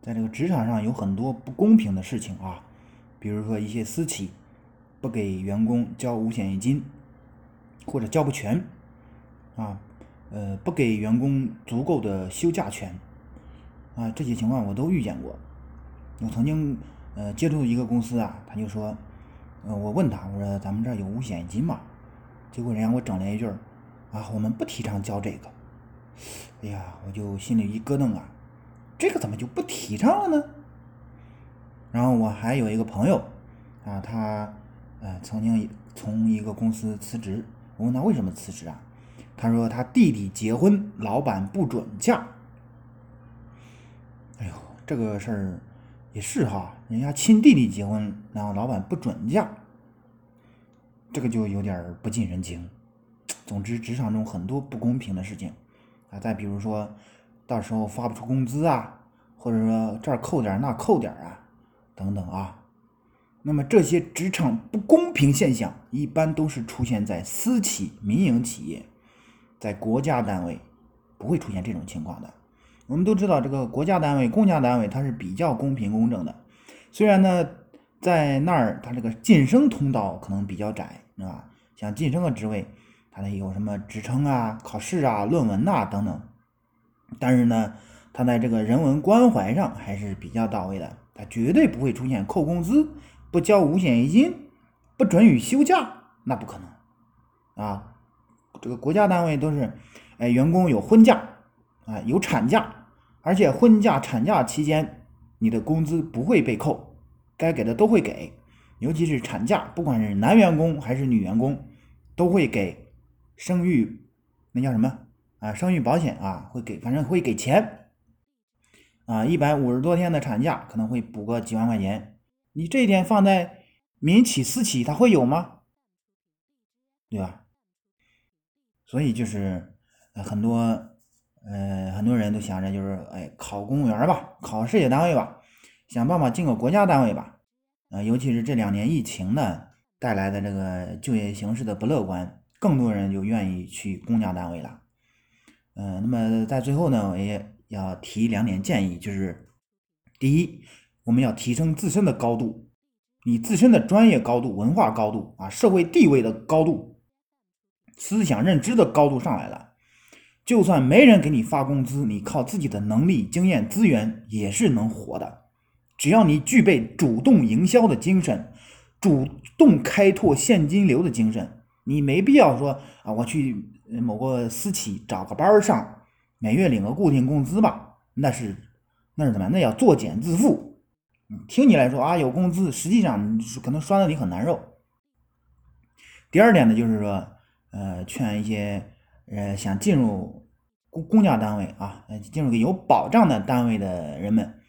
在这个职场上有很多不公平的事情啊，比如说一些私企不给员工交五险一金，或者交不全啊，呃，不给员工足够的休假权啊，这些情况我都遇见过。我曾经呃接触一个公司啊，他就说，呃，我问他，我说咱们这儿有五险一金吗？结果人家给我整了一句儿，啊，我们不提倡交这个。哎呀，我就心里一咯噔啊，这个怎么就不提倡了呢？然后我还有一个朋友啊，他呃曾经从一个公司辞职，我问他为什么辞职啊？他说他弟弟结婚，老板不准假。哎呦，这个事儿也是哈，人家亲弟弟结婚，然后老板不准假，这个就有点不近人情。总之，职场中很多不公平的事情。啊，再比如说，到时候发不出工资啊，或者说这儿扣点那扣点啊，等等啊。那么这些职场不公平现象，一般都是出现在私企、民营企业，在国家单位不会出现这种情况的。我们都知道，这个国家单位、公家单位它是比较公平公正的。虽然呢，在那儿它这个晋升通道可能比较窄，是吧？像晋升个职位。它得有什么职称啊、考试啊、论文呐等等，但是呢，他在这个人文关怀上还是比较到位的。他绝对不会出现扣工资、不交五险一金、不准予休假，那不可能啊！这个国家单位都是，哎，员工有婚假啊，有产假，而且婚假、产假期间，你的工资不会被扣，该给的都会给，尤其是产假，不管是男员工还是女员工，都会给。生育那叫什么啊？生育保险啊，会给，反正会给钱啊。一百五十多天的产假可能会补个几万块钱。你这一点放在民企、私企，它会有吗？对吧？所以就是很多呃很多人都想着就是哎考公务员吧，考事业单位吧，想办法进个国家单位吧。啊，尤其是这两年疫情呢带来的这个就业形势的不乐观。更多人就愿意去公家单位了，嗯，那么在最后呢，我也要提两点建议，就是第一，我们要提升自身的高度，你自身的专业高度、文化高度啊、社会地位的高度、思想认知的高度上来了，就算没人给你发工资，你靠自己的能力、经验、资源也是能活的，只要你具备主动营销的精神，主动开拓现金流的精神。你没必要说啊，我去某个私企找个班上，每月领个固定工资吧？那是那是怎么？那要作茧自缚。听你来说啊，有工资，实际上可能拴的你很难受。第二点呢，就是说，呃，劝一些呃想进入公公家单位啊，进入个有保障的单位的人们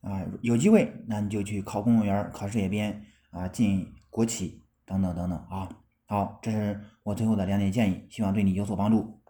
啊，有机会那你就去考公务员、考事业编啊，进国企等等等等啊。好，这是我最后的两点建议，希望对你有所帮助。